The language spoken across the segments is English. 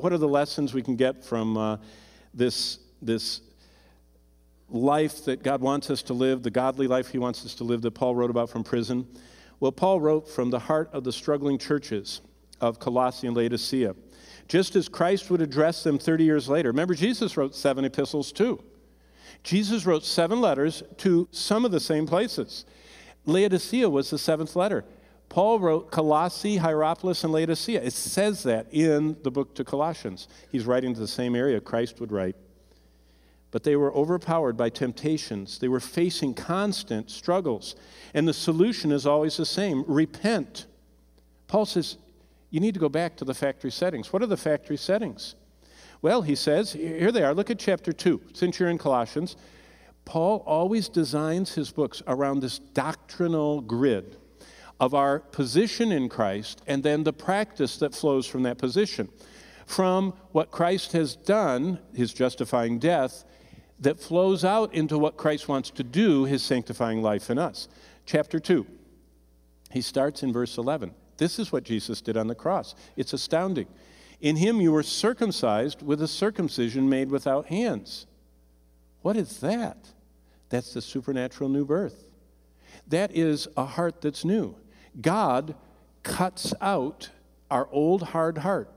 What are the lessons we can get from uh, this, this life that God wants us to live, the godly life He wants us to live that Paul wrote about from prison? Well, Paul wrote from the heart of the struggling churches of Colossae and Laodicea, just as Christ would address them 30 years later. Remember, Jesus wrote seven epistles too. Jesus wrote seven letters to some of the same places. Laodicea was the seventh letter. Paul wrote Colossae, Hierapolis, and Laodicea. It says that in the book to Colossians. He's writing to the same area Christ would write. But they were overpowered by temptations. They were facing constant struggles. And the solution is always the same repent. Paul says, you need to go back to the factory settings. What are the factory settings? Well, he says, here they are. Look at chapter 2, since you're in Colossians. Paul always designs his books around this doctrinal grid of our position in Christ and then the practice that flows from that position. From what Christ has done, his justifying death, that flows out into what Christ wants to do, his sanctifying life in us. Chapter 2, he starts in verse 11. This is what Jesus did on the cross. It's astounding. In him you were circumcised with a circumcision made without hands. What is that? That's the supernatural new birth. That is a heart that's new. God cuts out our old hard heart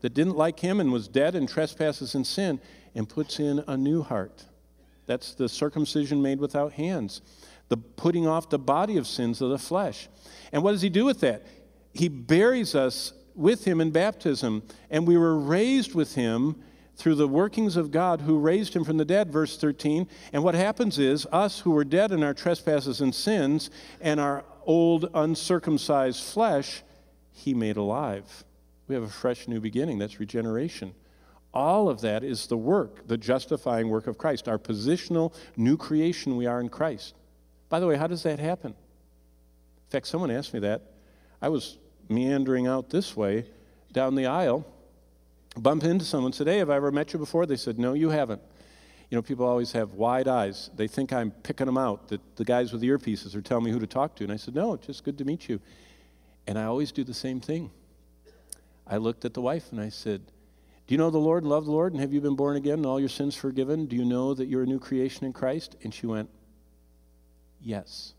that didn't like him and was dead in trespasses and sin and puts in a new heart. That's the circumcision made without hands, the putting off the body of sins of the flesh. And what does he do with that? He buries us with him in baptism, and we were raised with him through the workings of God who raised him from the dead, verse 13. And what happens is, us who were dead in our trespasses and sins and our old uncircumcised flesh, he made alive. We have a fresh new beginning. That's regeneration. All of that is the work, the justifying work of Christ, our positional new creation we are in Christ. By the way, how does that happen? In fact, someone asked me that. I was meandering out this way down the aisle, bumped into someone, said, Hey, have I ever met you before? They said, No, you haven't. You know, people always have wide eyes. They think I'm picking them out, that the guys with the earpieces are telling me who to talk to. And I said, No, it's just good to meet you. And I always do the same thing. I looked at the wife and I said, do you know the Lord love the Lord? And have you been born again and all your sins forgiven? Do you know that you're a new creation in Christ? And she went, Yes.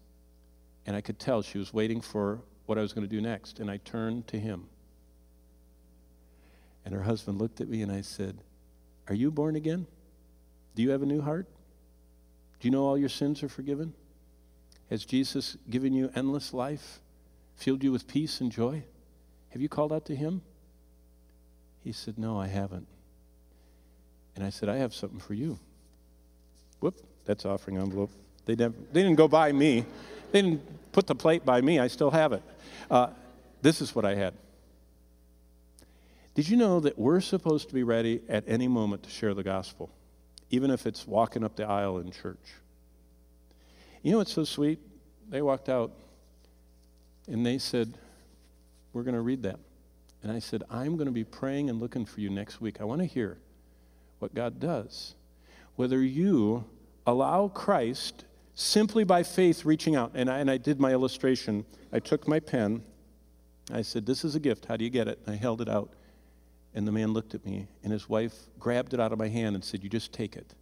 And I could tell she was waiting for what I was going to do next. And I turned to him. And her husband looked at me and I said, Are you born again? Do you have a new heart? Do you know all your sins are forgiven? Has Jesus given you endless life, filled you with peace and joy? Have you called out to him? He said, No, I haven't. And I said, I have something for you. Whoop, that's offering envelope. They, never, they didn't go by me. They didn't put the plate by me. I still have it. Uh, this is what I had. Did you know that we're supposed to be ready at any moment to share the gospel, even if it's walking up the aisle in church? You know what's so sweet? They walked out and they said, We're going to read that. And I said, I'm going to be praying and looking for you next week. I want to hear what God does. Whether you allow Christ simply by faith reaching out. And I, and I did my illustration. I took my pen. I said, This is a gift. How do you get it? And I held it out. And the man looked at me, and his wife grabbed it out of my hand and said, You just take it.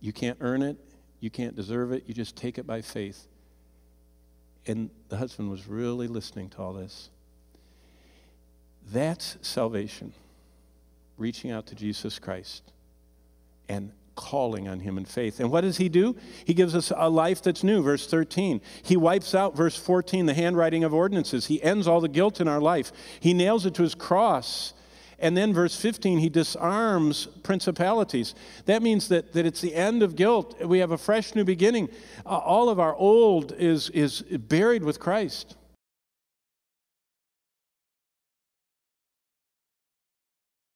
You can't earn it. You can't deserve it. You just take it by faith. And the husband was really listening to all this. That's salvation. Reaching out to Jesus Christ and calling on him in faith. And what does he do? He gives us a life that's new, verse 13. He wipes out, verse 14, the handwriting of ordinances. He ends all the guilt in our life. He nails it to his cross. And then, verse 15, he disarms principalities. That means that, that it's the end of guilt. We have a fresh new beginning. Uh, all of our old is, is buried with Christ.